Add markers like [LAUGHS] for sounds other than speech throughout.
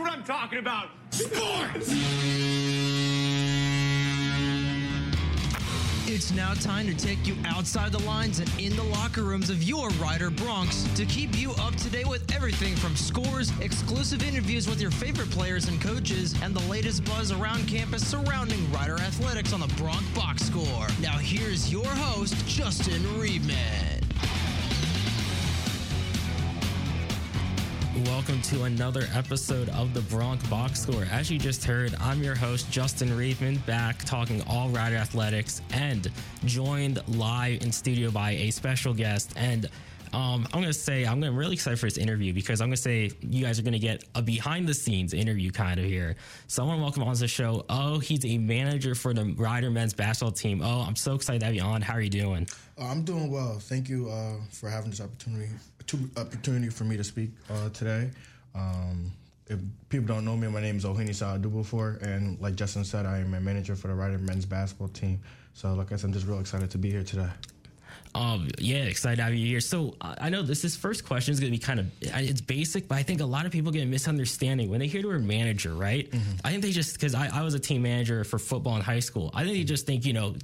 what I'm talking about. Sports! It's now time to take you outside the lines and in the locker rooms of your Rider Broncs to keep you up to date with everything from scores, exclusive interviews with your favorite players and coaches, and the latest buzz around campus surrounding Rider athletics on the Bronc Box Score. Now here's your host, Justin Riebman. Welcome to another episode of the Bronc Box Score. As you just heard, I'm your host, Justin Riebman, back talking all Rider athletics and joined live in studio by a special guest. And um, I'm going to say, I'm gonna, really excited for this interview because I'm going to say you guys are going to get a behind the scenes interview kind of here. So I want to welcome on to the show. Oh, he's a manager for the Rider men's basketball team. Oh, I'm so excited to have you on. How are you doing? Uh, I'm doing well. Thank you uh, for having this opportunity opportunity for me to speak uh, today. Um, if people don't know me, my name is Ohene Saadubufor, and like Justin said, I am a manager for the Rider men's basketball team. So, like I said, I'm just real excited to be here today. Um, yeah, excited to have you here. So I know this this first question is going to be kind of it's basic, but I think a lot of people get a misunderstanding when they hear the word manager, right? Mm-hmm. I think they just because I, I was a team manager for football in high school. I think they just think you know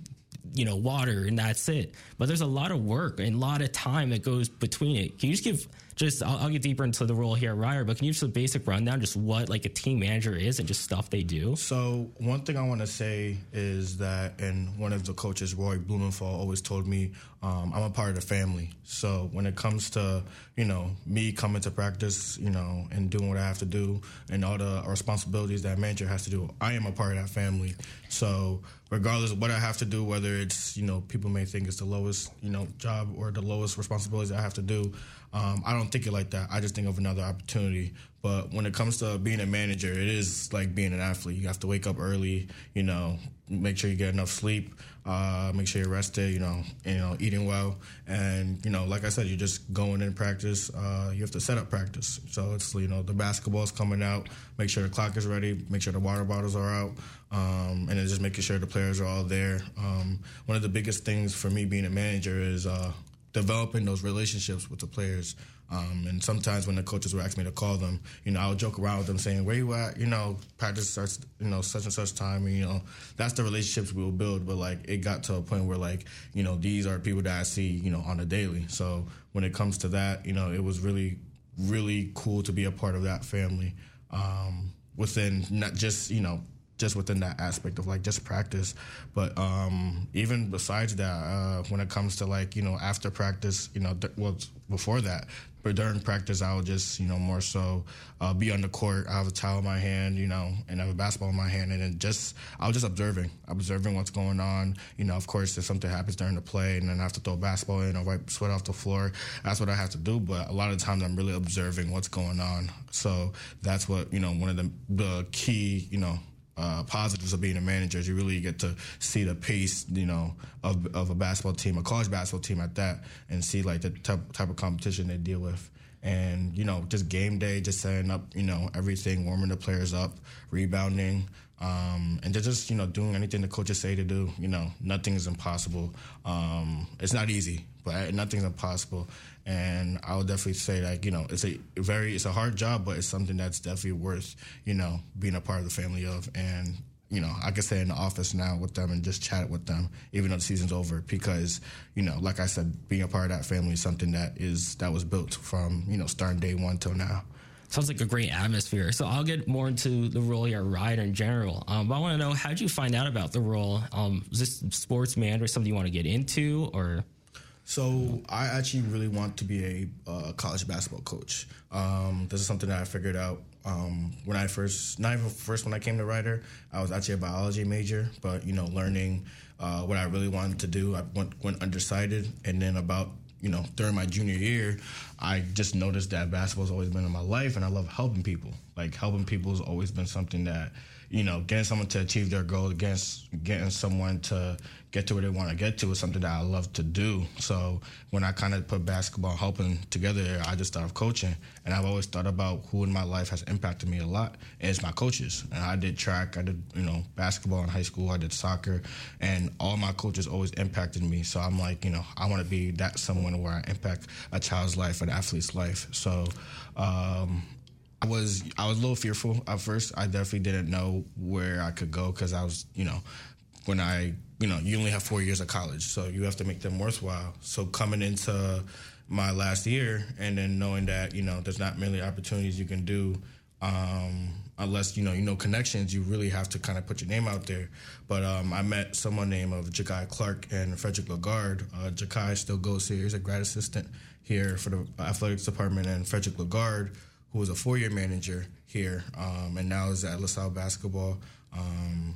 you know water and that's it. But there's a lot of work and a lot of time that goes between it. Can you just give just I'll, I'll, get deeper into the role here at Rider, but can you just a basic rundown just what like a team manager is and just stuff they do? So one thing I want to say is that, and one of the coaches, Roy Blumenthal, always told me um, I'm a part of the family. So when it comes to you know me coming to practice, you know, and doing what I have to do, and all the responsibilities that manager has to do, I am a part of that family. So regardless of what I have to do, whether it's you know people may think it's the lowest you know job or the lowest responsibilities I have to do, um, I don't think it like that. I just think of another opportunity. But when it comes to being a manager, it is like being an athlete. You have to wake up early, you know, make sure you get enough sleep, uh, make sure you're rested, you know, you know, eating well, and you know, like I said, you're just going in practice. Uh, you have to set up practice, so it's you know the basketball's coming out, make sure the clock is ready, make sure the water bottles are out, um, and then just making sure the players are all there. Um, one of the biggest things for me being a manager is uh, developing those relationships with the players. Um, and sometimes when the coaches would ask me to call them, you know, I would joke around with them saying, "Where you at? You know, practice starts, you know, such and such time." And, you know, that's the relationships we will build. But like, it got to a point where like, you know, these are people that I see, you know, on a daily. So when it comes to that, you know, it was really, really cool to be a part of that family. Um, within not just you know just within that aspect of like just practice. But um, even besides that, uh, when it comes to like you know after practice, you know, th- well before that, but during practice, I would just you know more so uh, be on the court. I have a towel in my hand, you know, and I have a basketball in my hand, and then just I was just observing, observing what's going on. You know, of course, if something happens during the play, and then I have to throw a basketball in or wipe sweat off the floor, that's what I have to do. But a lot of times, I'm really observing what's going on. So that's what you know one of the the key you know uh, positives of being a manager is you really get to see the pace, you know, of, of a basketball team, a college basketball team at that, and see like the type, type of competition they deal with. And, you know, just game day, just setting up, you know, everything, warming the players up, rebounding, um, and they're just, you know, doing anything the coaches say to do. You know, nothing is impossible. Um, it's not easy, but nothing's impossible. And I would definitely say that, you know, it's a very, it's a hard job, but it's something that's definitely worth, you know, being a part of the family of. And, you know, I can stay in the office now with them and just chat with them, even though the season's over, because, you know, like I said, being a part of that family is something that is, that was built from, you know, starting day one till now. Sounds like a great atmosphere. So I'll get more into the role you're Rider in general. Um, but I want to know, how did you find out about the role? Um, is this sports manager something you want to get into or? So I actually really want to be a uh, college basketball coach. Um, this is something that I figured out um, when I first, not even first when I came to Rider. I was actually a biology major, but you know, learning uh, what I really wanted to do, I went, went undecided, and then about you know during my junior year, I just noticed that basketball's always been in my life, and I love helping people. Like helping people has always been something that you know, getting someone to achieve their goal, against getting someone to get to where they want to get to is something that I love to do. So when I kind of put basketball helping together, I just started coaching, and I've always thought about who in my life has impacted me a lot, it's my coaches. And I did track, I did you know basketball in high school, I did soccer, and all my coaches always impacted me. So I'm like, you know, I want to be that someone where I impact a child's life, an athlete's life. So. Um, I was I was a little fearful at first. I definitely didn't know where I could go because I was, you know, when I, you know, you only have four years of college, so you have to make them worthwhile. So coming into my last year and then knowing that you know there's not many opportunities you can do um, unless you know you know connections you really have to kind of put your name out there but um, i met someone named of Jakai clark and frederick lagarde uh, Jakai still goes here he's a grad assistant here for the athletics department and frederick lagarde who was a four-year manager here um, and now is at La Salle basketball um,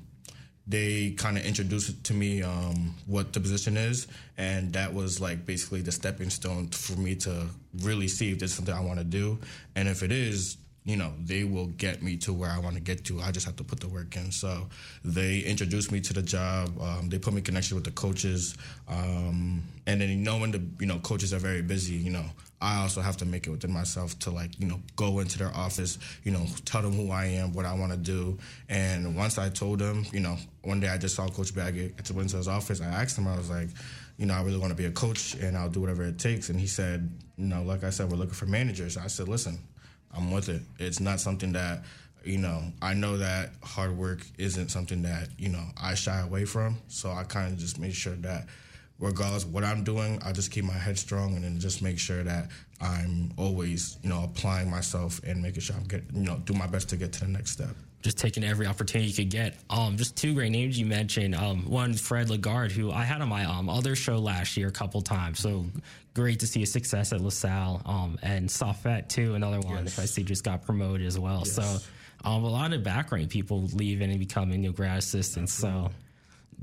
they kind of introduced to me um, what the position is, and that was like basically the stepping stone for me to really see if there's something I want to do, and if it is, you know, they will get me to where I want to get to. I just have to put the work in. So they introduced me to the job. Um, they put me in connection with the coaches, um, and then knowing the you know coaches are very busy, you know, I also have to make it within myself to like you know go into their office, you know, tell them who I am, what I want to do, and once I told them, you know, one day I just saw Coach Baggett at the Winslow's office. I asked him, I was like, you know, I really want to be a coach, and I'll do whatever it takes. And he said, you know, like I said, we're looking for managers. I said, listen, I'm with it. It's not something that you know, I know that hard work isn't something that, you know, I shy away from. So I kind of just made sure that regardless of what I'm doing, I just keep my head strong and then just make sure that I'm always, you know, applying myself and making sure I'm getting, you know, do my best to get to the next step. Just taking every opportunity you could get. Um, just two great names you mentioned. Um, one, Fred Lagarde, who I had on my um, other show last year a couple times. So great to see a success at La Salle. Um, and Safet, too, another one yes. I see just got promoted as well. Yes. So um, a lot of background people leaving and becoming new grad assistants. Absolutely. So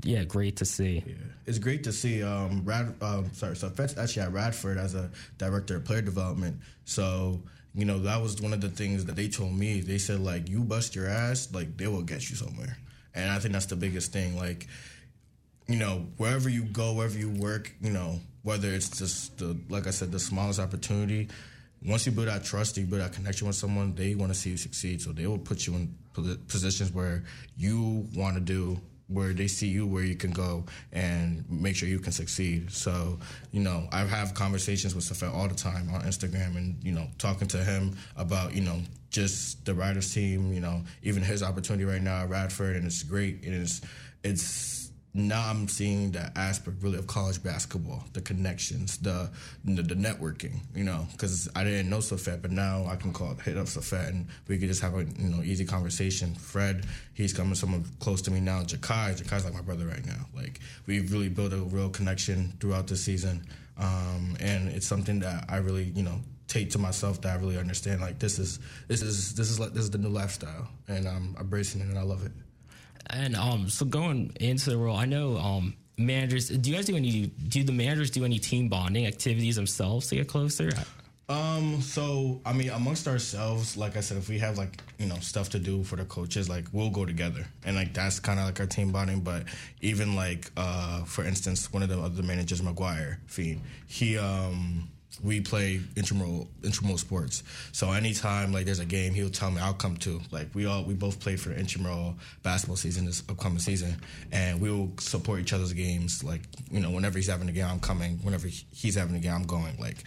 yeah, great to see. Yeah. It's great to see. Um, Rad, um, sorry, so actually at Radford as a director of player development. So you know that was one of the things that they told me. They said like you bust your ass, like they will get you somewhere. And I think that's the biggest thing. Like you know wherever you go, wherever you work, you know whether it's just the like I said the smallest opportunity. Once you build that trust, you build that connection with someone, they want to see you succeed. So they will put you in positions where you want to do where they see you where you can go and make sure you can succeed. So, you know, I have conversations with Safet all the time on Instagram and, you know, talking to him about, you know, just the Riders team, you know, even his opportunity right now at Radford and it's great. And it's it's now I'm seeing that aspect really of college basketball, the connections, the the, the networking, you know, because I didn't know Safet, but now I can call hit up Safet and we could just have a you know easy conversation. Fred, he's coming someone close to me now. Jakai, Jakai's like my brother right now. Like we've really built a real connection throughout the season, um, and it's something that I really you know take to myself that I really understand. Like this is this is this is like this is the new lifestyle, and I'm embracing it and I love it. And um, so going into the role, I know um, managers. Do you guys do any? Do the managers do any team bonding activities themselves to get closer? Um, so I mean, amongst ourselves, like I said, if we have like you know stuff to do for the coaches, like we'll go together, and like that's kind of like our team bonding. But even like, uh, for instance, one of the other managers, McGuire Fiend, he um we play intramural intramural sports. So anytime like there's a game, he'll tell me I'll come to. Like we all we both play for intramural basketball season this upcoming season, and we will support each other's games. Like you know, whenever he's having a game, I'm coming. Whenever he's having a game, I'm going. Like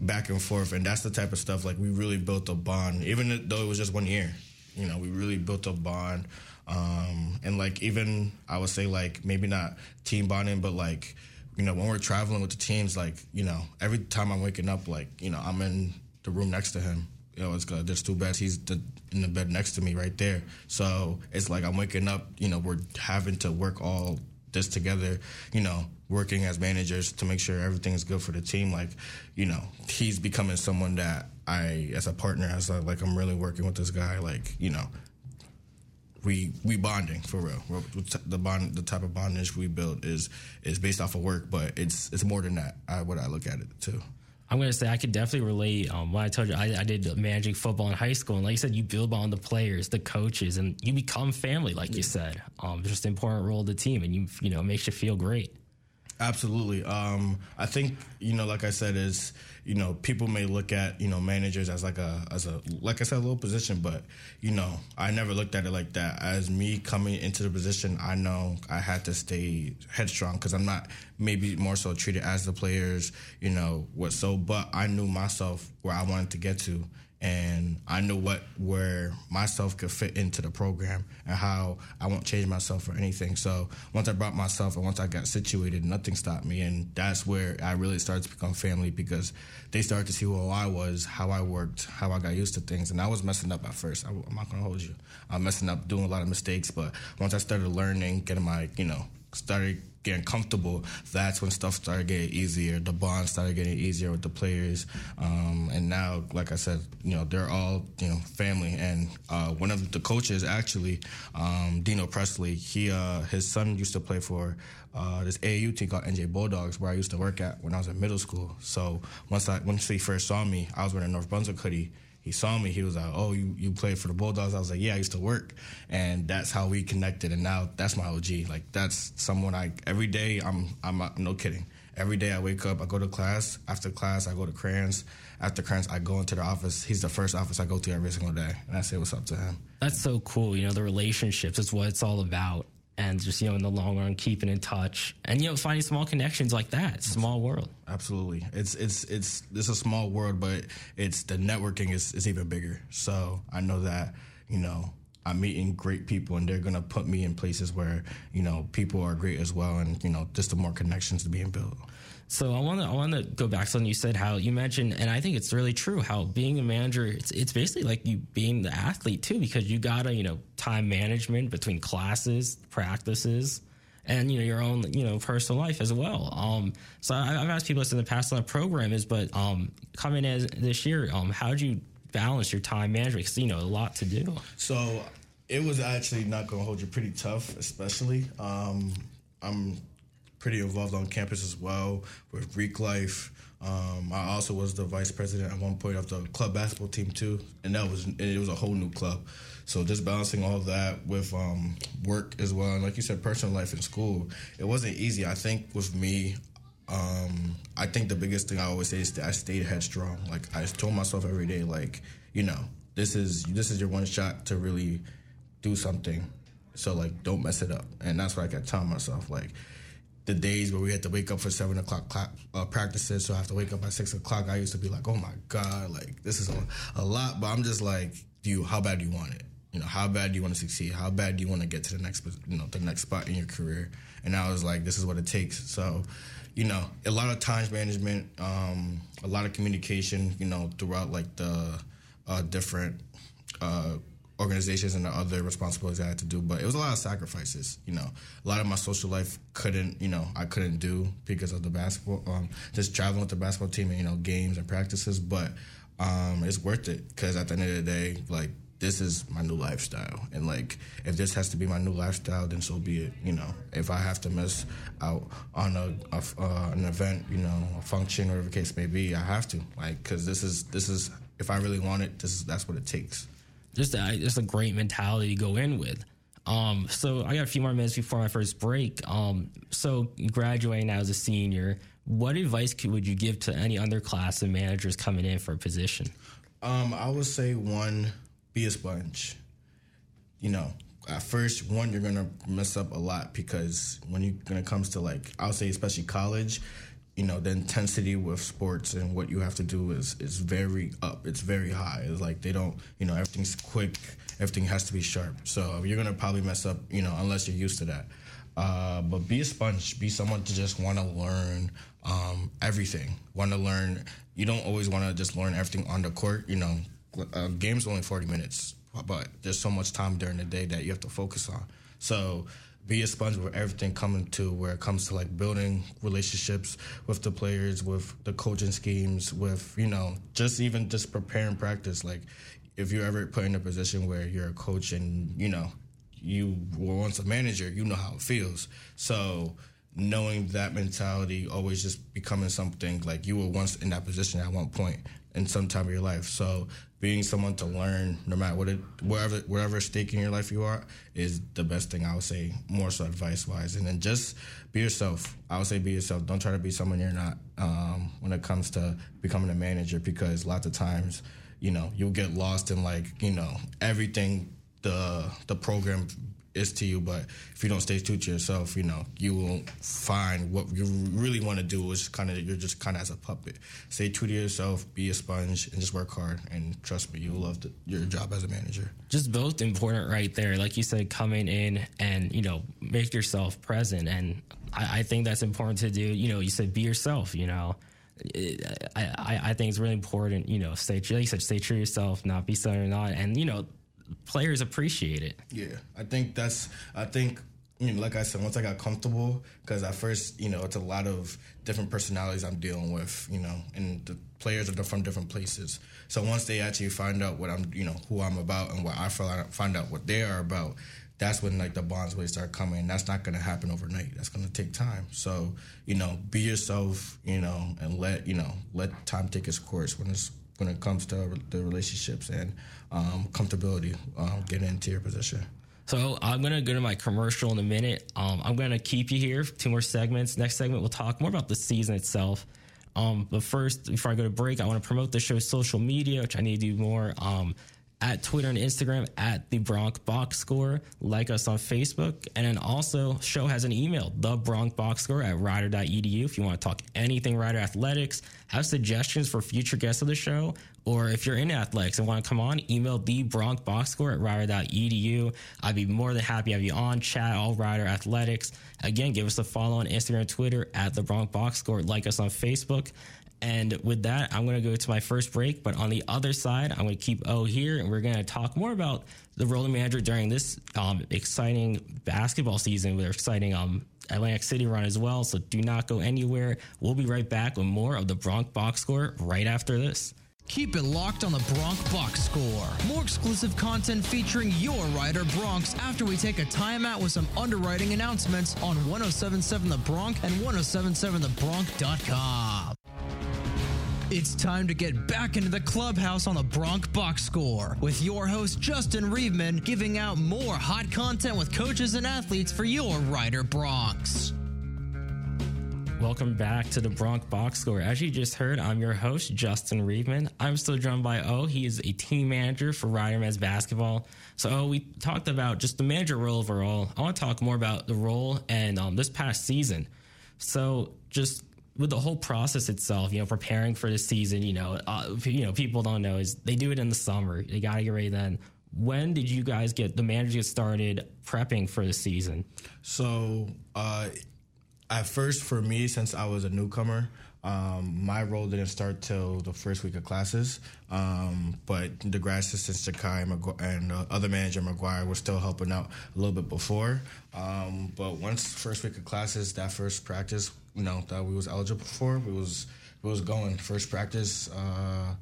back and forth, and that's the type of stuff. Like we really built a bond, even though it was just one year. You know, we really built a bond, um, and like even I would say like maybe not team bonding, but like you know, when we're traveling with the teams, like, you know, every time I'm waking up, like, you know, I'm in the room next to him. You know, it's good. There's two beds. He's the, in the bed next to me right there. So it's like I'm waking up, you know, we're having to work all this together, you know, working as managers to make sure everything is good for the team. Like, you know, he's becoming someone that I, as a partner, as a, like, I'm really working with this guy. Like, you know, we we bonding for real. the bond, the type of bondage we build is is based off of work, but it's it's more than that. I, what I look at it too. I'm gonna say I could definitely relate. Um, when I told you I, I, did managing football in high school, and like you said, you build on the players, the coaches, and you become family. Like yeah. you said, um, just an important role of the team, and you you know it makes you feel great. Absolutely. Um, I think you know, like I said, is you know people may look at you know managers as like a as a like I said, a little position, but you know I never looked at it like that. As me coming into the position, I know I had to stay headstrong because I'm not maybe more so treated as the players, you know what. So, but I knew myself where I wanted to get to, and I knew what where myself could fit into the program and how I won't change myself for anything. So once I brought myself and once I got situated, nothing stopped me, and that's where I really started to become family because they started to see who I was, how I worked, how I got used to things, and I was messing up at first. I, am not gonna hold you. I'm messing up, doing a lot of mistakes, but once I started learning, getting my you know started getting comfortable, that's when stuff started getting easier. The bond started getting easier with the players, um, and now, like I said, you know, they're all you know family. And uh, one of the coaches, actually, um, Dino Presley, he uh, his son used to play for. Uh, this AAU team called NJ Bulldogs, where I used to work at when I was in middle school. So once I once he first saw me, I was wearing a North Brunswick hoodie he saw me. He was like, "Oh, you you played for the Bulldogs?" I was like, "Yeah, I used to work," and that's how we connected. And now that's my OG. Like that's someone I every day. I'm I'm uh, no kidding. Every day I wake up, I go to class. After class, I go to Crayons. After Crayons, I go into the office. He's the first office I go to every single day, and I say what's up to him. That's so cool. You know, the relationships is what it's all about and just you know in the long run keeping in touch and you know finding small connections like that small world. Absolutely. It's it's it's it's a small world but it's the networking is, is even bigger. So i know that you know i'm meeting great people and they're gonna put me in places where you know people are great as well and you know just the more connections to being built. So I want to I want to go back to something you said how you mentioned, and I think it's really true. How being a manager, it's it's basically like you being the athlete too, because you gotta you know time management between classes, practices, and you know your own you know personal life as well. Um, so I, have asked people this in the past on the program is, but um, coming as this year, um, how did you balance your time management? Because you know a lot to do. So it was actually not going to hold you pretty tough, especially. Um, I'm pretty involved on campus as well with Greek life. Um, I also was the vice president at one point of the club basketball team too, and that was it was a whole new club. So just balancing all that with um, work as well, and like you said, personal life in school, it wasn't easy. I think with me, um, I think the biggest thing I always say is that I stayed headstrong. Like I told myself every day, like you know, this is this is your one shot to really do something. So like, don't mess it up, and that's what I kept telling myself. Like the days where we had to wake up for seven o'clock uh, practices, so I have to wake up at six o'clock. I used to be like, "Oh my god, like this is a, a, lot." But I'm just like, "Do you? How bad do you want it? You know, how bad do you want to succeed? How bad do you want to get to the next, you know, the next spot in your career?" And I was like, "This is what it takes." So, you know, a lot of times management, um, a lot of communication, you know, throughout like the uh, different. Uh, organizations and the other responsibilities I had to do. But it was a lot of sacrifices. You know, a lot of my social life couldn't, you know, I couldn't do because of the basketball, um, just traveling with the basketball team and you know games and practices. But um, it's worth it because at the end of the day, like this is my new lifestyle, and like if this has to be my new lifestyle, then so be it. You know, if I have to miss out on a, a uh, an event, you know, a function, whatever the case may be, I have to. Like, because this is this is if I really want it, this is that's what it takes just a, just a great mentality to go in with. Um, so I got a few more minutes before my first break. Um, so graduating now as a senior, what advice could, would you give to any underclassmen managers coming in for a position? Um, I would say one, be a sponge. You know, at first, one, you're gonna mess up a lot because when you when it comes to like, I'll say especially college, you know the intensity with sports and what you have to do is is very up. It's very high. It's like they don't you know everything's quick. Everything has to be sharp. So you're gonna probably mess up you know unless you're used to that. Uh, but be a sponge. Be someone to just want to learn um, everything. Want to learn you don't always want to just learn everything on the court you know a game's only 40 minutes but there's so much time during the day that you have to focus on so be a sponge with everything coming to where it comes to like building relationships with the players, with the coaching schemes, with you know just even just preparing practice. Like if you're ever put in a position where you're a coach and you know you were once a manager, you know how it feels. So knowing that mentality, always just becoming something like you were once in that position at one point in some time of your life. So being someone to learn, no matter what it, wherever wherever stake in your life you are, is the best thing I would say. More so advice wise, and then just be yourself. I would say be yourself. Don't try to be someone you're not um, when it comes to becoming a manager, because lots of times, you know, you'll get lost in like you know everything the the program is to you. But if you don't stay true to yourself, you know, you won't find what you really want to do. Is kind of you're just kind of as a puppet. Stay true to yourself, be a sponge, and just work hard. And trust me, you'll love the, your job as a manager. Just both important right there. Like you said, coming in and you know make yourself present, and I, I think that's important to do. You know, you said be yourself. You know. I, I, think it's really important, you know, stay, like you said, stay true to yourself, not be southern or not. And, you know, players appreciate it. Yeah, I think that's. I think you know, like I said, once I got comfortable, because at first, you know, it's a lot of different personalities I'm dealing with, you know, and the players are from different places. So once they actually find out what I'm, you know, who I'm about and what I find out what they are about, that's when like the bonds really start coming. That's not going to happen overnight. That's going to take time. So you know, be yourself, you know, and let you know let time take its course when it's when it comes to the relationships and um, comfortability um, getting into your position. So I'm gonna go to my commercial in a minute. Um, I'm gonna keep you here. Two more segments. Next segment, we'll talk more about the season itself. Um, but first, before I go to break, I want to promote the show's social media, which I need to do more. Um, at Twitter and Instagram at the Bronc Box Score. Like us on Facebook. And then also, show has an email, the Bronc Box Score at rider.edu. If you want to talk anything Rider Athletics, have suggestions for future guests of the show, or if you're in athletics and want to come on, email the Bronc Box Score at rider.edu. I'd be more than happy to have you on, chat all Rider Athletics. Again, give us a follow on Instagram and Twitter at the Bronc Box Score. Like us on Facebook. And with that, I'm going to go to my first break. But on the other side, I'm going to keep O here, and we're going to talk more about the role of manager during this um, exciting basketball season with our exciting um, Atlantic City run as well. So do not go anywhere. We'll be right back with more of the Bronc Box Score right after this. Keep it locked on the Bronc Box Score. More exclusive content featuring your rider Broncs after we take a timeout with some underwriting announcements on 1077 The Bronc and 1077thebronc.com. It's time to get back into the clubhouse on the Bronc Box Score with your host Justin Riebman giving out more hot content with coaches and athletes for your Rider Broncs. Welcome back to the Bronc Box Score. As you just heard, I'm your host, Justin Reedman. I'm still joined by O. He is a team manager for Rider Men's Basketball. So, O, we talked about just the manager role overall. I want to talk more about the role and um, this past season. So, just with the whole process itself, you know, preparing for the season, you know, uh, you know, people don't know is they do it in the summer. They got to get ready then. When did you guys get the manager get started prepping for the season? So, uh, at first, for me, since I was a newcomer, um, my role didn't start till the first week of classes, um, but the grad assistant Jakai and uh, other manager McGuire were still helping out a little bit before. Um, but once first week of classes, that first practice, you know, that we was eligible for, we was we was going first practice. Uh,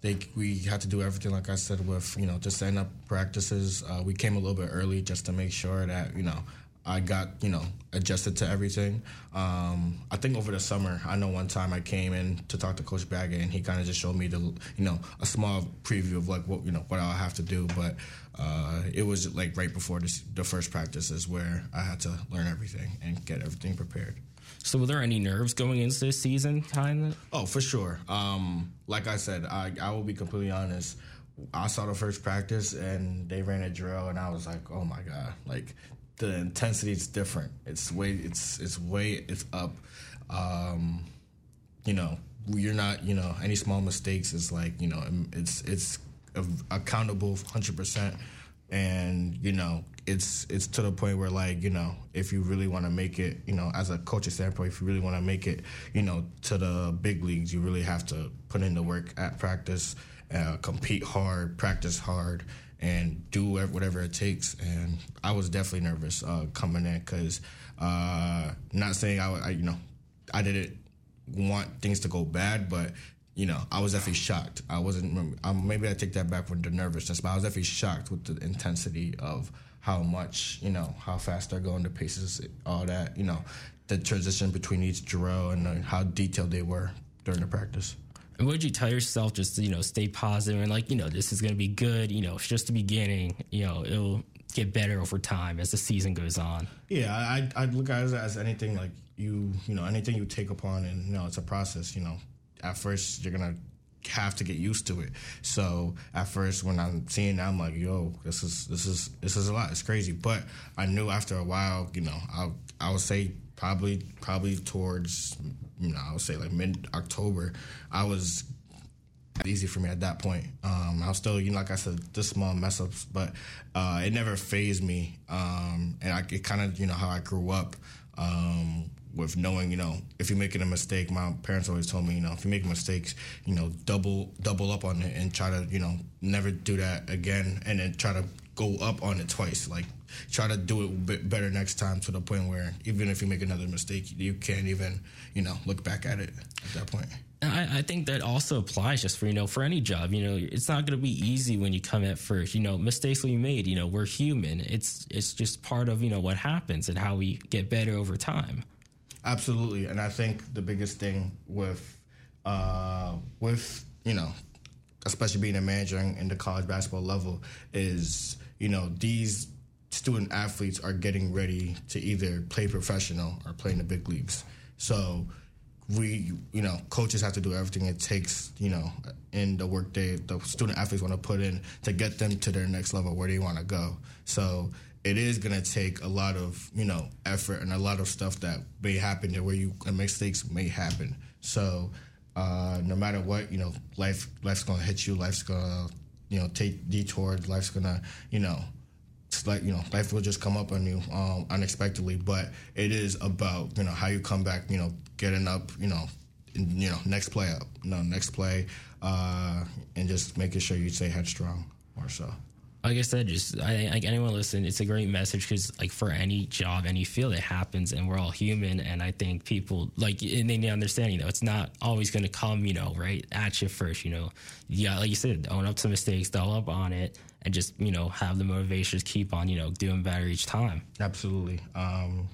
they we had to do everything like I said with you know just setting up practices. Uh, we came a little bit early just to make sure that you know I got you know adjusted to everything. Um, I think over the summer, I know one time I came in to talk to Coach Baggett, and he kind of just showed me the you know a small preview of like what you know what I'll have to do. But uh, it was like right before this, the first practices where I had to learn everything and get everything prepared. So, were there any nerves going into this season? Kind of. Oh, for sure. Um, like I said, I, I will be completely honest. I saw the first practice and they ran a drill, and I was like, "Oh my god!" Like the intensity is different. It's way it's it's way it's up. Um, you know, you're not you know any small mistakes is like you know it's it's accountable hundred percent, and you know it's it's to the point where like you know if you really want to make it you know as a coach's standpoint if you really want to make it you know to the big leagues you really have to put in the work at practice uh, compete hard practice hard and do whatever it takes. And I was definitely nervous uh, coming in because uh, not saying I, I, you know, I didn't want things to go bad, but you know, I was definitely shocked. I wasn't. Um, maybe I take that back with the nervousness, but I was definitely shocked with the intensity of how much, you know, how fast they're going, the paces, all that, you know, the transition between each drill and uh, how detailed they were during the practice. And what did you tell yourself just to, you know, stay positive and like, you know, this is going to be good, you know, it's just the beginning, you know, it'll get better over time as the season goes on. Yeah, I I look at it as anything like you, you know, anything you take upon and you know, it's a process, you know. At first you're to have to get used to it. So at first, when I'm seeing that, I'm like, yo, this is this is this is a lot. It's crazy. But I knew after a while, you know, I I would say probably probably towards you know I would say like mid October, I was easy for me at that point. Um, I was still, you know, like I said, just small mess ups, but uh, it never phased me. Um, and I, it kind of, you know, how I grew up um, with knowing, you know, if you're making a mistake, my parents always told me, you know, if you make mistakes, you know, double double up on it and try to, you know, never do that again, and then try to go up on it twice. Like try to do it better next time to the point where even if you make another mistake, you can't even, you know, look back at it at that point. I, I, think that also applies just for you know for any job. You know, it's not going to be easy when you come at first. You know, mistakes will be made. You know, we're human. It's it's just part of you know what happens and how we get better over time. Absolutely, and I think the biggest thing with uh, with you know, especially being a manager in the college basketball level, is you know these student athletes are getting ready to either play professional or play in the big leagues. So we, you know, coaches have to do everything it takes, you know, in the work day the student athletes want to put in to get them to their next level where they want to go. So it is going to take a lot of, you know, effort and a lot of stuff that may happen there where you and mistakes may happen. So uh, no matter what, you know, life life's going to hit you. Life's going to, you know, take detours. Life's going to, you know, like you know life will just come up on you um, unexpectedly but it is about you know how you come back you know getting up you know you know next play up you know next play uh, and just making sure you stay headstrong or so like I said, just I like anyone listen, it's a great message because like for any job, any field, it happens, and we're all human. And I think people like and they understand, you know, it's not always going to come, you know, right at you first. You know, yeah, like you said, own up to mistakes, double up on it, and just you know have the motivation to keep on you know doing better each time. Absolutely. Um,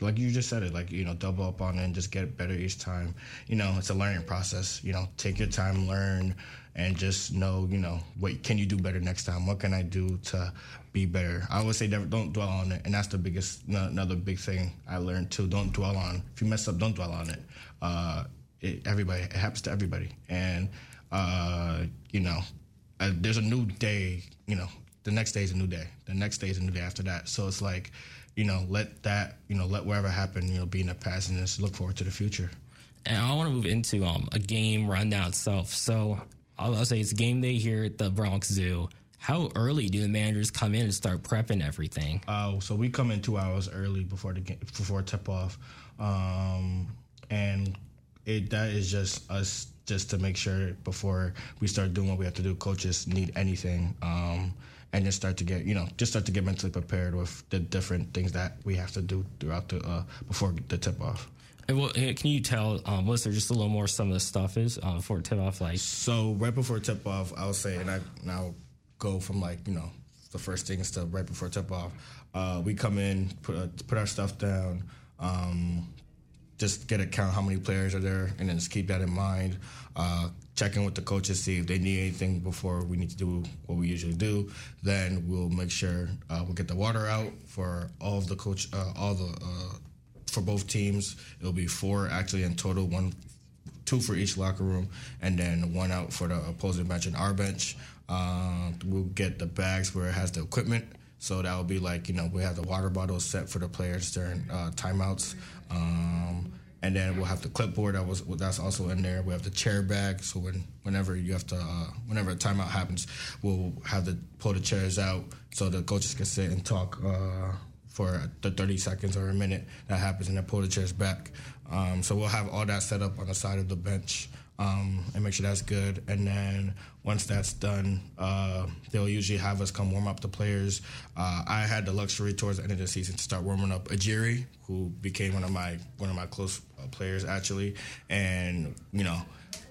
like you just said it, like you know, double up on it and just get better each time. You know, it's a learning process. You know, take your time, learn, and just know, you know, what can you do better next time? What can I do to be better? I always say, don't dwell on it, and that's the biggest, another big thing I learned too. Don't dwell on. If you mess up, don't dwell on it. Uh, it everybody, it happens to everybody, and uh, you know, uh, there's a new day, you know, the next day is a new day. The next day is a new day after that. So it's like, you know, let that, you know, let whatever happen, you know, be in the past and just look forward to the future. And I want to move into um, a game rundown itself. So I'll, I'll say it's game day here at the Bronc Zoo. How early do the managers come in and start prepping everything? Uh, so we come in two hours early before the game, before tip off, um, and it that is just us just to make sure before we start doing what we have to do, coaches need anything. Um, and just start to get, you know, just start to get mentally prepared with the different things that we have to do throughout the uh, before the tip off. Well, can you tell um, listeners just a little more some of the stuff is uh, before tip off? Like so, right before tip off, I would say, and I now go from like you know the first things to right before tip off. Uh, we come in, put uh, put our stuff down, um, just get a count how many players are there, and then just keep that in mind. Uh, check in with the coaches, see if they need anything before we need to do what we usually do. Then we'll make sure uh, we'll get the water out for all of the coach, uh, all the uh, for both teams. It'll be four actually in total, one, two for each locker room, and then one out for the opposing bench and our bench. Uh, we'll get the bags where it has the equipment. So that would be like, you know, we have the water bottles set for the players during uh, timeouts. Um, and then we'll have the clipboard that was that's also in there. We have the chair bag, so when whenever you have to, uh, whenever a timeout happens, we'll have to pull the chairs out so the coaches can sit and talk uh, for the 30 seconds or a minute that happens, and then pull the chairs back. Um, so we'll have all that set up on the side of the bench um, and make sure that's good. And then once that's done, uh, they'll usually have us come warm up the players. Uh, I had the luxury towards the end of the season to start warming up Ajiri, who became one of my one of my close uh, players actually, and you know,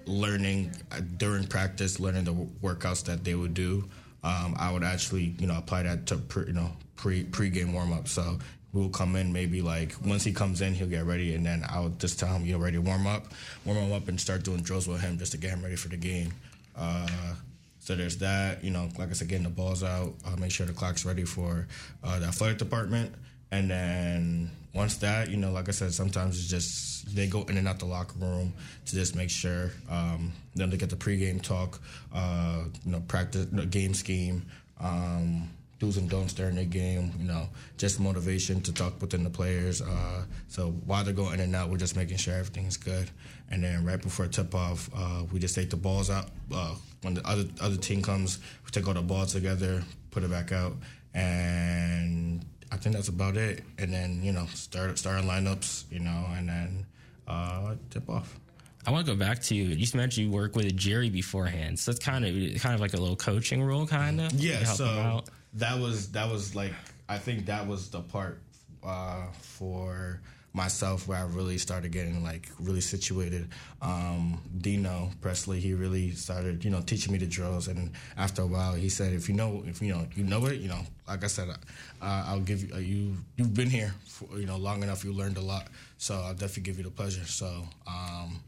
learning uh, during practice, learning the workouts that they would do. Um, I would actually, you know, apply that to you know pre pre-game warm up. So we'll come in maybe like once he comes in, he'll get ready, and then I'll just tell him you're ready to warm up, warm him up, and start doing drills with him just to get him ready for the game. Uh, so there's that. You know, like I said, getting the balls out, uh, make sure the clock's ready for uh, the athletic department, and then once that, you know, like I said, sometimes it's just they go in and out the locker room to just make sure. Um, then they get the pregame talk, uh, you know, practice game scheme. Um, do's and don'ts during the game, you know, just motivation to talk within the players. Uh, so while they're going in and out, we're just making sure everything's good. And then right before tip off, uh, we just take the balls out. Uh, when the other other team comes, we take all the balls together, put it back out, and I think that's about it. And then you know, start starting lineups, you know, and then uh, tip off. I want to go back to you. You mentioned you work with Jerry beforehand, so it's kind of kind of like a little coaching role, kind of. Yeah. So that was that was like I think that was the part uh, for myself where I really started getting like really situated. Um, Dino Presley, he really started, you know, teaching me the drills, and after a while, he said, "If you know, if you know, you know it, you know, like I said, uh, I'll give you, uh, you, you've been here, for, you know, long enough. You learned a lot, so I'll definitely give you the pleasure." So. Um,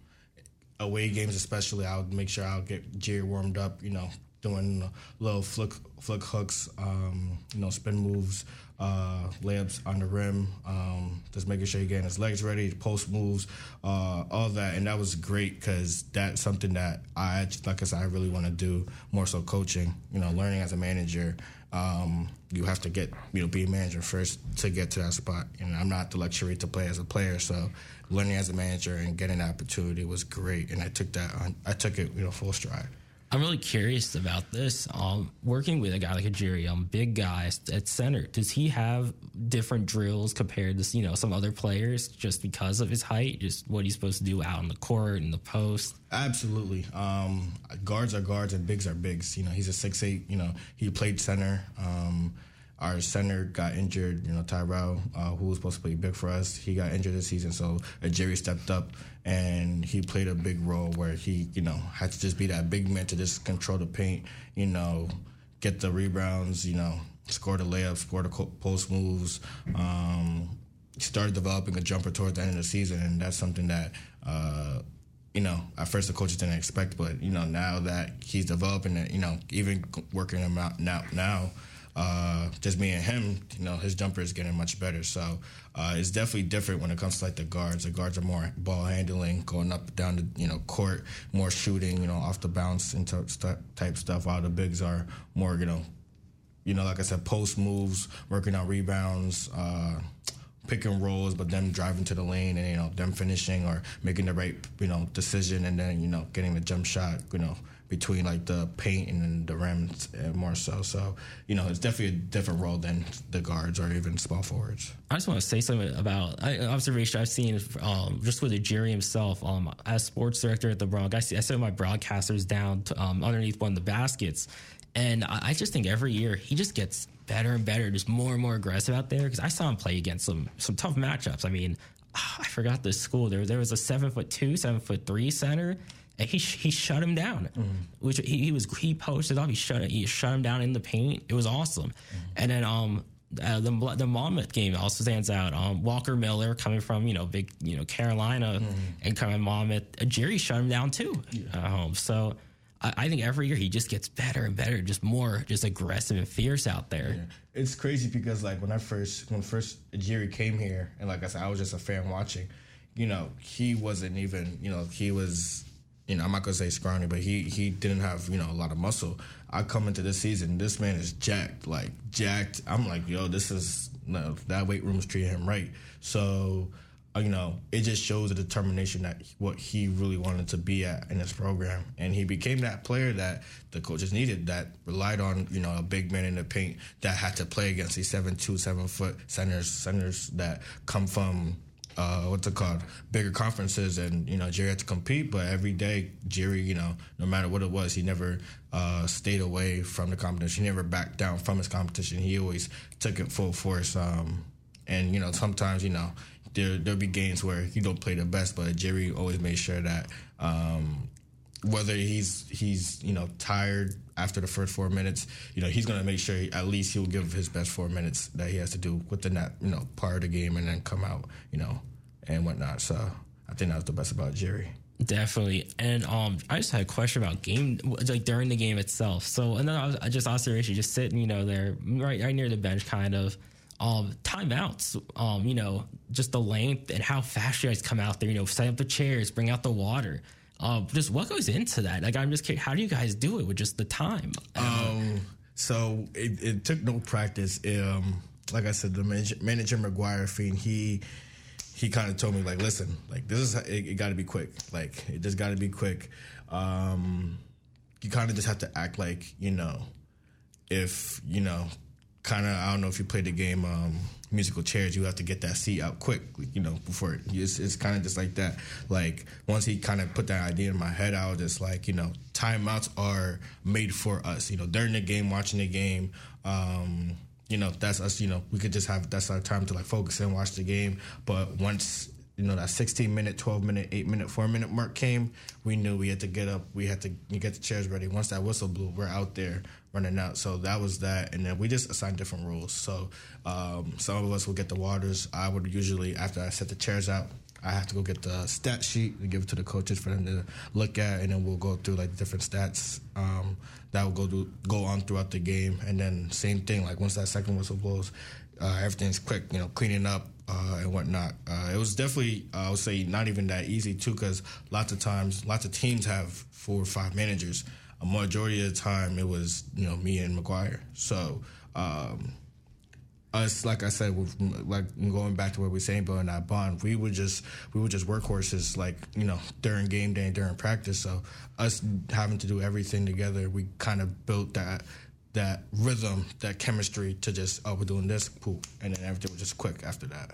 away games, especially, I would make sure I'll get Jerry warmed up, you know, doing little flick flick hooks, um, you know, spin moves, uh, layups on the rim, um, just making sure you're getting his legs ready, post moves, uh, all that, and that was great because that's something that I, like I said, I really want to do more so coaching. You know, learning as a manager. Um, you have to get you know be a manager first to get to that spot. And I'm not the luxury to play as a player, so learning as a manager and getting that opportunity was great. And I took that on, I took it you know full stride. I'm really curious about this. Um, working with a guy like a Jerry, um, big guy at center, does he have different drills compared to you know some other players just because of his height? Just what he's supposed to do out on the court and the post? Absolutely. Um, guards are guards and bigs are bigs. You know, he's a six eight. You know, he played center. Um, our center got injured. You know, Tyrell, uh, who was supposed to play big for us, he got injured this season. So uh, Jerry stepped up and he played a big role where he, you know, had to just be that big man to just control the paint. You know, get the rebounds. You know, score the layups, score the post moves. Um, started developing a jumper towards the end of the season, and that's something that. Uh, you know, at first the coaches didn't expect, but you know, now that he's developing it, you know, even working him out now, now uh, just me and him, you know, his jumper is getting much better. So uh, it's definitely different when it comes to like the guards. The guards are more ball handling, going up down the you know court, more shooting, you know, off the bounce and type stuff. While the bigs are more, you know, you know, like I said, post moves, working on rebounds. Uh, pick and rolls, but them driving to the lane and you know them finishing or making the right you know decision and then you know getting the jump shot you know between like the paint and the rims more so. So you know, it's definitely a different role than the guards or even small forwards. I just want to say something about I, observation I've seen um, just with Jerry himself. Um, as sports director at the Bronc, I, see, I my broadcasters down to, um, underneath one of the baskets, and I, just think every year he just gets better and better, just more and more aggressive out there. Because I saw him play against some some tough matchups. I mean, I forgot the school. There there was a seven foot two, seven foot three center and he he shut him down. Mm-hmm. Which he, he, was he posted off. He shut he shut him down in the paint. It was awesome. Mm-hmm. And then um uh, the the Monmouth game also stands out. Um, Walker Miller coming from you know big you know Carolina mm-hmm. and coming Monmouth. Uh, Jerry shut him down too yeah. at home. So. I, I think every year he just gets better and better, just more, just aggressive and fierce out there. Yeah. It's crazy because like when I first when first Jerry came here, and like I said, I was just a fan watching. You know, he wasn't even. You know, he was you know, I'm not gonna say scrawny, but he he didn't have you know a lot of muscle. I come into this season, this man is jacked, like jacked. I'm like, yo, this is no, that weight room is treating him right. So, uh, you know, it just shows the determination that what he really wanted to be at in this program, and he became that player that the coaches needed, that relied on you know a big man in the paint that had to play against these seven two, seven foot centers, centers that come from uh, what's it called bigger conferences and you know jerry had to compete but every day jerry you know no matter what it was he never uh, stayed away from the competition. He never backed down from his competition. He always took it full force um, and you know sometimes you know there, there'll be games where he don't play the best but jerry always made sure that um, whether he's he's you know tired after the first four minutes, you know he's going to make sure he, at least he'll give his best four minutes that he has to do within that you know part of the game, and then come out you know and whatnot. So I think that was the best about Jerry. Definitely, and um, I just had a question about game, like during the game itself. So, and then I, was, I just observation, just sitting, you know, there right, right near the bench, kind of. um, timeouts, um, you know, just the length and how fast you guys come out there, you know, set up the chairs, bring out the water. Uh, just what goes into that? Like, I'm just curious, how do you guys do it with just the time? Um, so it, it took no practice. Um, like I said, the manager, manager McGuire Fiend, he he kind of told me like, listen, like this is it, it got to be quick. Like it just got to be quick. Um, you kind of just have to act like you know, if you know, kind of I don't know if you played the game um, musical chairs, you have to get that seat out quick, you know, before it, it's, it's kind of just like that. Like once he kind of put that idea in my head, I was just like, you know, timeouts are made for us. You know, during the game, watching the game. Um, you know, that's us. You know, we could just have that's our time to like focus and watch the game. But once you know that 16 minute, 12 minute, 8 minute, 4 minute mark came, we knew we had to get up. We had to get the chairs ready. Once that whistle blew, we're out there running out. So that was that. And then we just assigned different rules. So um, some of us would get the waters. I would usually, after I set the chairs out, I have to go get the stat sheet and give it to the coaches for them to look at, and then we'll go through like different stats um, that will go do, go on throughout the game. And then same thing, like once that second whistle blows, uh, everything's quick, you know, cleaning up uh, and whatnot. Uh, it was definitely, uh, I would say, not even that easy too, because lots of times, lots of teams have four or five managers. A majority of the time, it was you know me and McGuire. So. Um, us, like I said, with, like going back to what we were saying, building that bond, we would just we would just workhorses, like you know, during game day and during practice. So us having to do everything together, we kind of built that that rhythm, that chemistry to just oh we're doing this, cool, and then everything was just quick after that.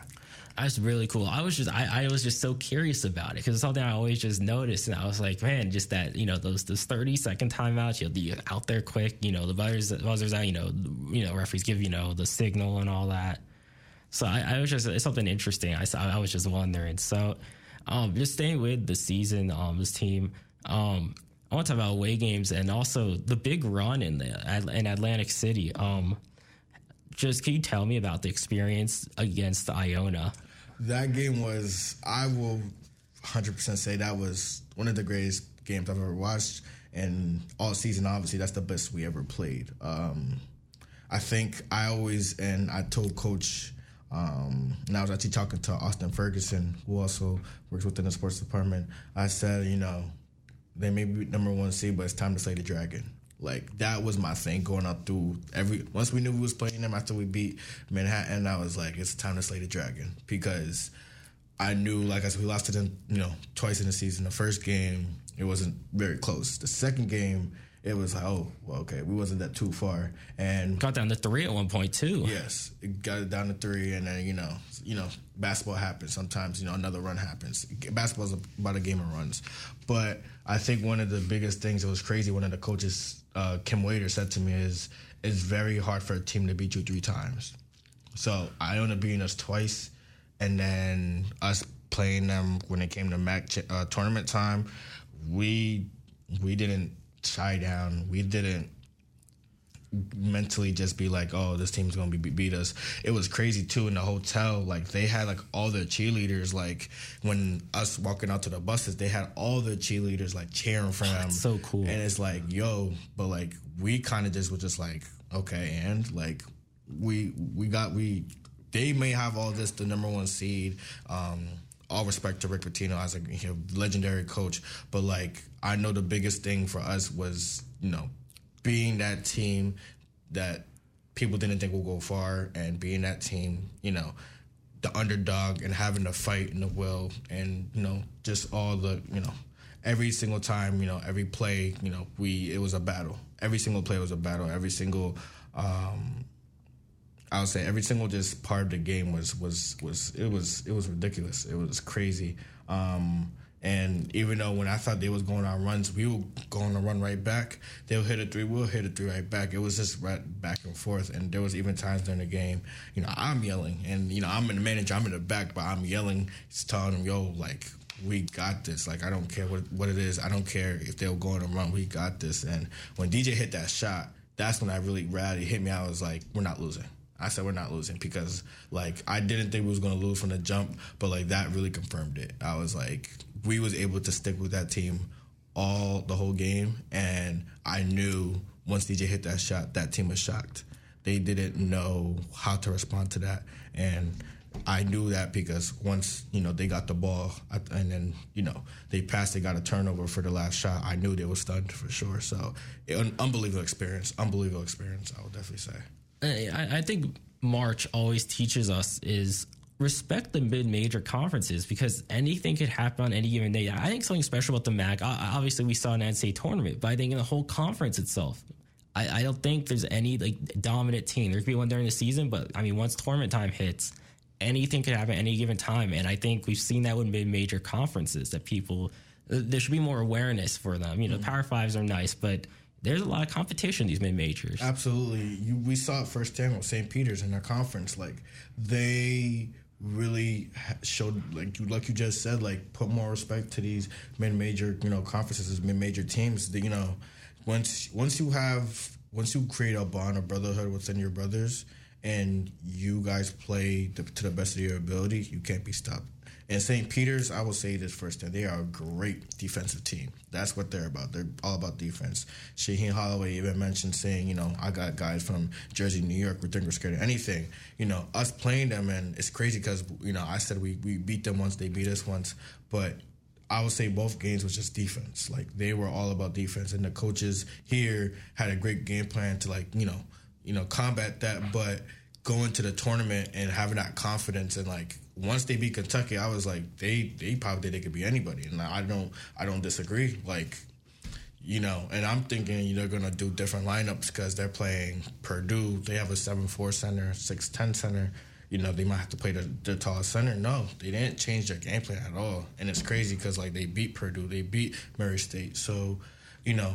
That's really cool. I was just I, I was just so curious about it because it's something I always just noticed, and I was like, man, just that you know those those thirty second timeouts, you'll be out there quick. You know the buzzers buzzers out. You know you know referees give you know the signal and all that. So I, I was just it's something interesting. I I was just wondering. So um, just staying with the season, um, this team. Um, I want to talk about away games and also the big run in the in Atlantic City. Um, just can you tell me about the experience against Iona? That game was, I will 100% say that was one of the greatest games I've ever watched. And all season, obviously, that's the best we ever played. Um, I think I always, and I told Coach, um, and I was actually talking to Austin Ferguson, who also works within the sports department. I said, you know, they may be number one seed, but it's time to slay the dragon. Like that was my thing going up through every. Once we knew we was playing them after we beat Manhattan, I was like, it's time to slay the dragon because I knew, like I said, we lost to them, you know, twice in the season. The first game, it wasn't very close. The second game, it was like, oh, well, okay, we wasn't that too far, and got down to three at one point too. Yes, it got it down to three, and then you know, you know, basketball happens sometimes. You know, another run happens. Basketball's about a game of runs, but I think one of the biggest things that was crazy. One of the coaches uh, Kim Waiter said to me is it's very hard for a team to beat you three times. So Iona beating us twice, and then us playing them when it came to MAAC uh, tournament time, we we didn't shy down. We didn't mentally just be like, oh, this team's gonna be beat us. It was crazy too in the hotel. Like they had like all the cheerleaders. Like when us walking out to the buses, they had all the cheerleaders like cheering for them. so cool. And it's like, yo, but like we kind of just were just like, okay, and like we we got we they may have all this the number one seed. Um, all respect to Rick Pitino as a you know, legendary coach, but like I know the biggest thing for us was you know being that team that people didn't think would go far and being that team, you know, the underdog and having to fight in the will and, you know, just all the, you know, every single time, you know, every play, you know, we it was a battle. Every single play was a battle. Every single um I would say every single just part of the game was was was it was it was ridiculous. It was crazy. Um and even though when I thought they was going on runs, we were going to run right back. They'll hit a three, we'll hit a three right back. It was just right back and forth. And there was even times during the game, you know, I'm yelling, and you know, I'm in the manager, I'm in the back, but I'm yelling, just telling them, yo, like we got this. Like I don't care what what it is. I don't care if they're going to run. We got this. And when DJ hit that shot, that's when I really rallied. It hit me. I was like, we're not losing. I said we're not losing because like I didn't think we was gonna lose from the jump, but like that really confirmed it. I was like, we was able to stick with that team all the whole game, and I knew once DJ hit that shot, that team was shocked. they didn't know how to respond to that, and I knew that because once you know they got the ball and then you know they passed, they got a turnover for the last shot. I knew they were stunned for sure. So, an unbelievable experience, unbelievable experience. I would definitely say. I, I think March always teaches us is respect the mid-major conferences because anything could happen on any given day. I think something special about the MAAC. Obviously, we saw an NCAA tournament, but I think in the whole conference itself, I, I don't think there's any like dominant team. There could be one during the season, but I mean, once tournament time hits, anything could happen at any given time. And I think we've seen that with mid-major conferences that people there should be more awareness for them. You know, mm-hmm. Power Fives are nice, but there's a lot of competition these mid majors. Absolutely, you, we saw it firsthand with St. Peter's in their conference. Like they really showed, like you like you just said, like put more respect to these mid major you know conferences, mid major teams. That you know, once once you have once you create a bond, a brotherhood within your brothers, and you guys play the, to the best of your ability, you can't be stopped. And St. Peter's, I will say this first time, they are a great defensive team. That's what they're about. They're all about defense. Shaheen Holloway even mentioned saying, you know, I got guys from Jersey, New York, we think we're scared of anything. You know, us playing them, and it's crazy because, you know, I said we, we beat them once, they beat us once, but I would say both games was just defense. Like they were all about defense, and the coaches here had a great game plan to like you know you know combat that. But going to the tournament and having that confidence and like once they beat Kentucky, I was like they they probably they could be anybody, and I don't I don't disagree. Like you know, and I'm thinking they're gonna do different lineups because they're playing Purdue. They have a seven four center, six ten center. You know, they might have to play the, the tallest center. No, they didn't change their game plan at all, and it's crazy because like they beat Purdue, they beat Murray State. So, you know,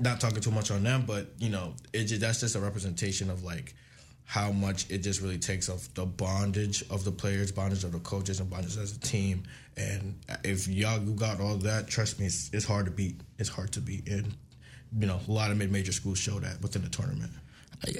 not talking too much on them, but you know, it just, that's just a representation of like how much it just really takes off the bondage of the players, bondage of the coaches, and bondage as a team. And if y'all you got all that, trust me, it's, it's hard to beat. It's hard to beat, and you know a lot of mid-major schools show that within the tournament.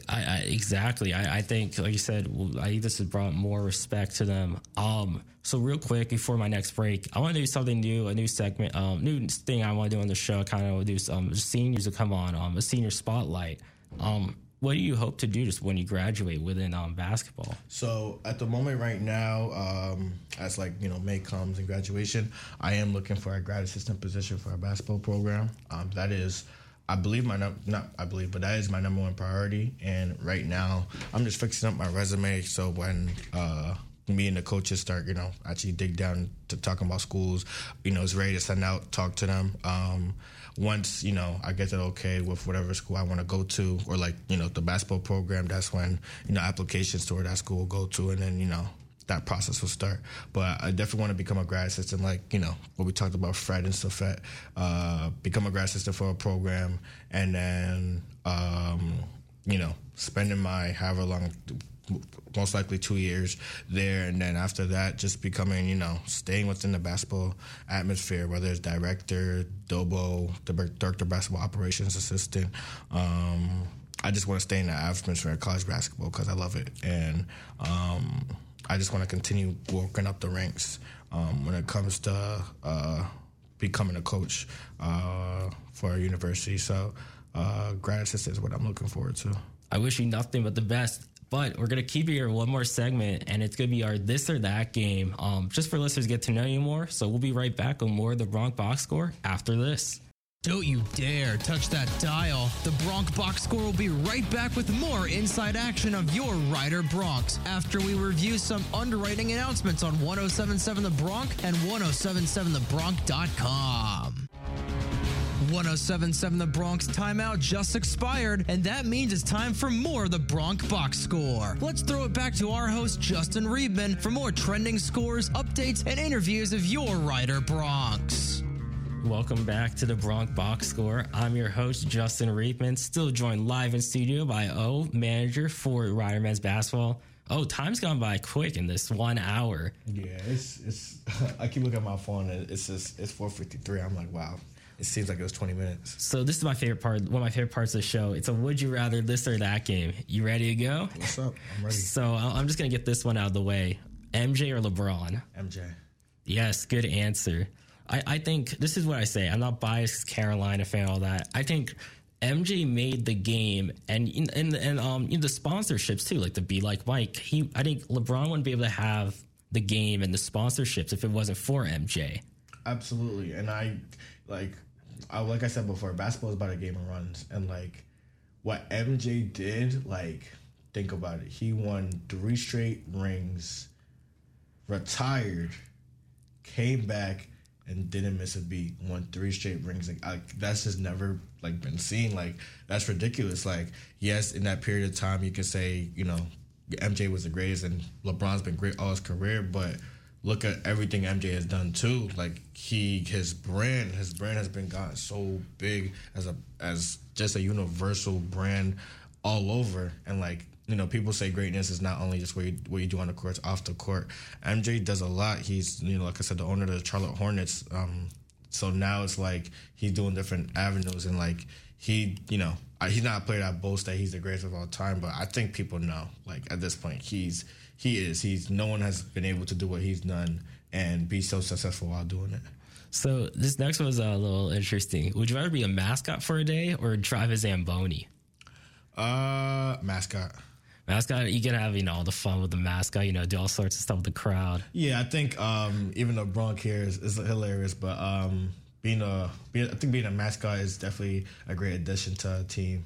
I, I, exactly. I, I, think, like you said, I think this has brought more respect to them. Um, so real quick before my next break, I want to do something new, a new segment, um, new thing I want to do on the show. Kind of do some seniors to come on, um, a senior spotlight. Um, what do you hope to do just when you graduate within um, basketball? So at the moment right now, um, as like you know May comes and graduation, I am looking for a grad assistant position for our basketball program. Um, that is. I believe my num- not I believe, but that is my number one priority. And right now, I'm just fixing up my resume so when uh, me and the coaches start, you know, actually dig down to talking about schools, you know, it's ready to send out, talk to them. Um, once you know I get it okay with whatever school I want to go to, or like you know the basketball program, that's when you know applications to that school will go to, and then you know that process will start. But I definitely want to become a grad assistant, like you know what we talked about, Fred and Safet. Uh, become a grad assistant for a program, and then um, you know spending my however long most likely two years there, and then after that, just becoming, you know, staying within the basketball atmosphere, whether it's director, Dobo, the director basketball operations assistant. Um, I just want to stay in the atmosphere of college basketball because I love it, and um, I just want to continue working up the ranks um, when it comes to uh, becoming a coach uh, for a university. So, uh, grad assistant is what I'm looking forward to. I wish you nothing but the best. But we're gonna keep you here one more segment, and it's gonna be our this or that game, um, just for listeners to get to know you more. So we'll be right back with more of the Bronc Box Score after this. Don't you dare touch that dial. The Bronc Box Score will be right back with more inside action of your Rider Broncs after we review some underwriting announcements on 1077 The Bronc and 1077TheBronc.com. 1077 The Bronc's timeout just expired, and that means it's time for more of the Bronc Box Score. Let's throw it back to our host, Justin Riebman, for more trending scores, updates, and interviews of your Rider Broncs. Welcome back to the Bronc Box Score. I'm your host, Justin Riebman, still joined live in studio by O, manager for Rider Men's Basketball. Oh, time's gone by quick in this one hour. Yeah, it's it's. [LAUGHS] I keep looking at my phone and it's just it's 4:53. I'm like, wow, it seems like it was 20 minutes. So this is my favorite part. One of my favorite parts of the show. It's a would you rather this or that game. You ready to go? What's up? I'm ready. So I'm just gonna get this one out of the way. MJ or LeBron? MJ. Yes, good answer. I, I think this is what I say. I'm not biased, Carolina fan, all that. I think MJ made the game, and and and um you know, the sponsorships too, like the Be Like Mike. He, I think LeBron wouldn't be able to have the game and the sponsorships if it wasn't for MJ. Absolutely, and I like, I, like I said before, basketball is about a game of runs, and like what MJ did, like think about it, he won three straight rings, retired, came back, and didn't miss a beat. Won three straight rings. Like, that's just never like been seen. Like that's ridiculous. Like yes, in that period of time, you could say you know MJ was the greatest, and LeBron's been great all his career, but look at everything MJ has done too. Like he, his brand, his brand has been gotten so big as a as just a universal brand all over. And like you know, people say greatness is not only just what you, what you do on the court, off the court. MJ does a lot. He's you know, like I said, the owner of the Charlotte Hornets. Um, so now it's like he's doing different avenues and like he, you know, he's not a player that boasts that he's the greatest of all time, but I think people know. Like at this point, he's he is. He's no one has been able to do what he's done and be so successful while doing it. So this next one was a little interesting. Would you rather be a mascot for a day or drive a Zamboni? Uh, mascot. Mascot, you can have you know all the fun with the mascot. You know, do all sorts of stuff with the crowd. Yeah, I think um, even though Bronc here is, is hilarious, but um, being a being, I think being a mascot is definitely a great addition to a team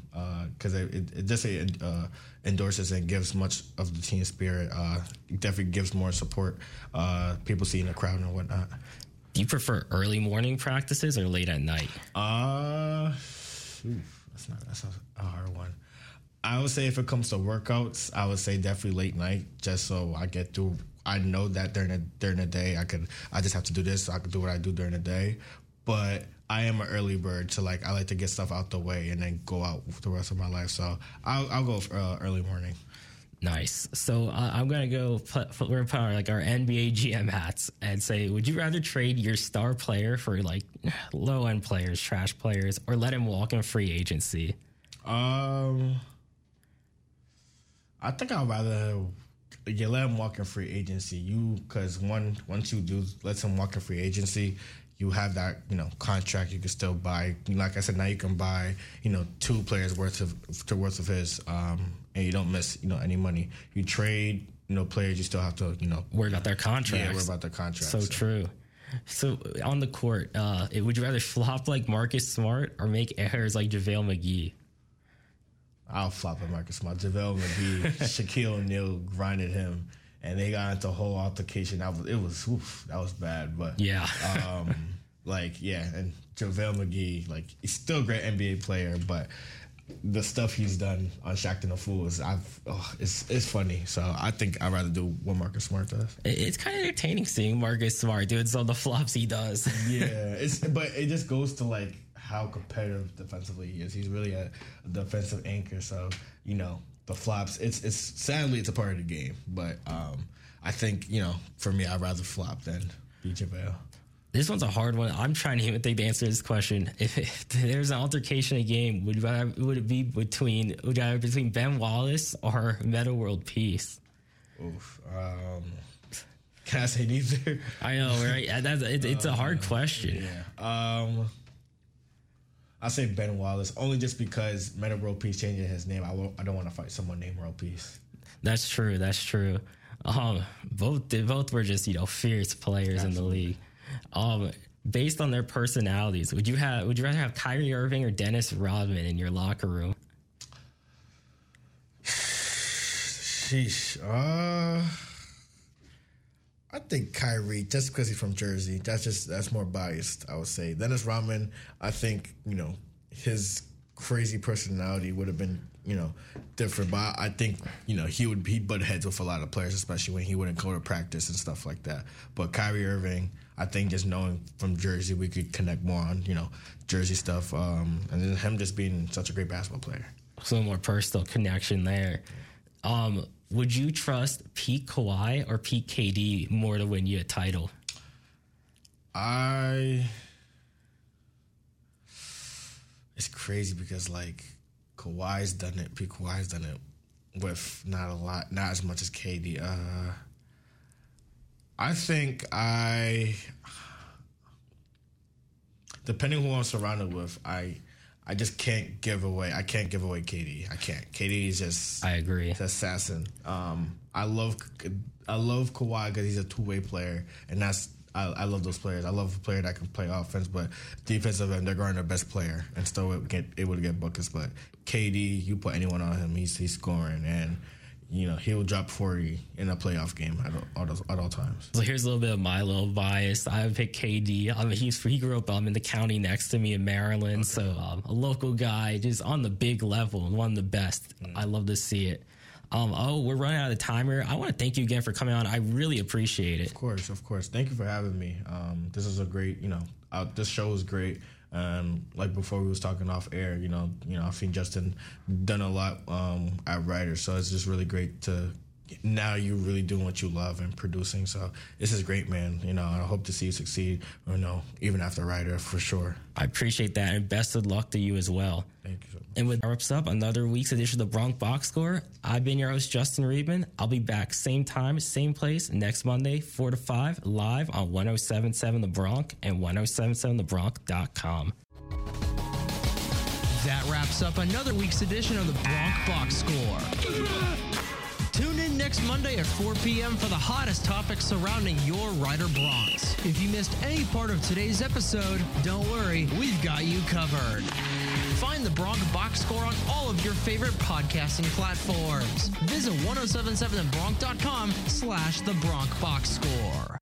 because uh, it, it, it definitely uh, endorses and gives much of the team spirit. Uh, definitely gives more support. Uh, people seeing the crowd and whatnot. Do you prefer early morning practices or late at night? Uh, that's not that's a hard one. I would say if it comes to workouts, I would say definitely late night, just so I get through. I know that during the during the day, I could I just have to do this. So I could do what I do during the day but I am an early bird, so like I like to get stuff out the way and then go out the rest of my life. So I'll, I'll go for, uh, early morning. Nice. So uh, I'm gonna go put, we're put our, like our NBA GM hats and say, would you rather trade your star player for like low end players, trash players, or let him walk in free agency? Um, I think I'd rather you let him walk in free agency. You because one once you do let him walk in free agency, you have that you know contract you can still buy like i said now you can buy you know two players worth of to worth of his um, and you don't miss you know any money. You trade you know players you still have to you know worry about their contract yeah worry about their contract so, so, true. So on the court uh, would you rather flop like Marcus Smart or make errors like JaVale McGee? I'll flop at Marcus Smart. JaVale McGee, [LAUGHS] Shaquille O'Neal grinded him and they got into a whole altercation. That was it was oof, that was bad, but yeah, um, [LAUGHS] like yeah, and JaVale McGee, like he's still a great NBA player, but the stuff he's done on Shaqtin' a Fool is I've oh, it's it's funny. So I think I'd rather do what Marcus Smart does. It's kind of entertaining seeing Marcus Smart doing some of the flops he does. [LAUGHS] yeah, it's but it just goes to like how competitive defensively he is. He's really a defensive anchor. So you know the flops. It's it's sadly it's a part of the game, but um, I think you know for me I'd rather flop than be JaVale. This one's a hard one. I'm trying to even think the answer to this question. [LAUGHS] If, if there's an altercation in a game, would rather, would it be between would either between Ben Wallace or Metta World Peace? Oof. Um, can I say neither? I know, right? That's it, it's a hard [LAUGHS] question. Yeah. Um, I say Ben Wallace only just because Metta World Peace changing his name. I I don't want to fight someone named World Peace. That's true. That's true. Um, both they both were just you know fierce players Absolutely. in the league. Um, based on their personalities, would you have would you rather have Kyrie Irving or Dennis Rodman in your locker room? [SIGHS] Sheesh. Uh, I think Kyrie, just because he's from Jersey, that's just that's more biased. I would say Dennis Rodman. I think you know his crazy personality would have been you know different, but I think you know he would he butt heads with a lot of players, especially when he wouldn't go to practice and stuff like that. But Kyrie Irving, I think just knowing from Jersey, we could connect more on you know Jersey stuff, um, and then him just being such a great basketball player. So more personal connection there. Um, would you trust Pete Kawhi or Pete KD more to win you a title? I. It's crazy because like Kawhi's done it. Pete Kawhi's done it with not a lot, not as much as KD. Uh, I think I, depending who I'm surrounded with, I, I just can't give away. I can't give away KD. I can't. KD is just. I agree. It's assassin. Um, I love I love Kawhi because he's a two way player, and that's I, I, love those players. I love a player that can play offense, but defensive end, they're guarding their best player and still get able to get buckets. But KD, you put anyone on him, he's he's scoring, and you know he'll drop forty in a playoff game at all, at all times. So here's a little bit of my little bias. I would pick KD. I mean, he's he grew up um, in the county next to me in Maryland, okay. so um, a local guy, just on the big level, one of the best. Mm. I love to see it. Um, oh, we're running out of time here. I want to thank you again for coming on. I really appreciate it. Of course, of course. Thank you for having me. Um, this is a great, you know, uh, this show is great. Um, like before we was talking off air, you know, you know, I think Justin done a lot um, at Rider, so it's just really great to now you're really doing what you love and producing. So this is great, man. You know, I hope to see you succeed. You know, even after Rider for sure. I appreciate that, and best of luck to you as well. Thank you. So and with wraps up another week's edition of the Bronc Box Score. I've been your host Justin Riebman. I'll be back same time, same place next Monday, four to five, live on 107.7 The Bronc and 107.7thebronc.com. That wraps up another week's edition of the Bronc Box Score. Next Monday at 4 p.m. for the hottest topics surrounding your Rider Broncs. If you missed any part of today's episode, don't worry, we've got you covered. Find the Bronc Box Score on all of your favorite podcasting platforms. Visit 1077thebronc.com slash the Bronc Box Score.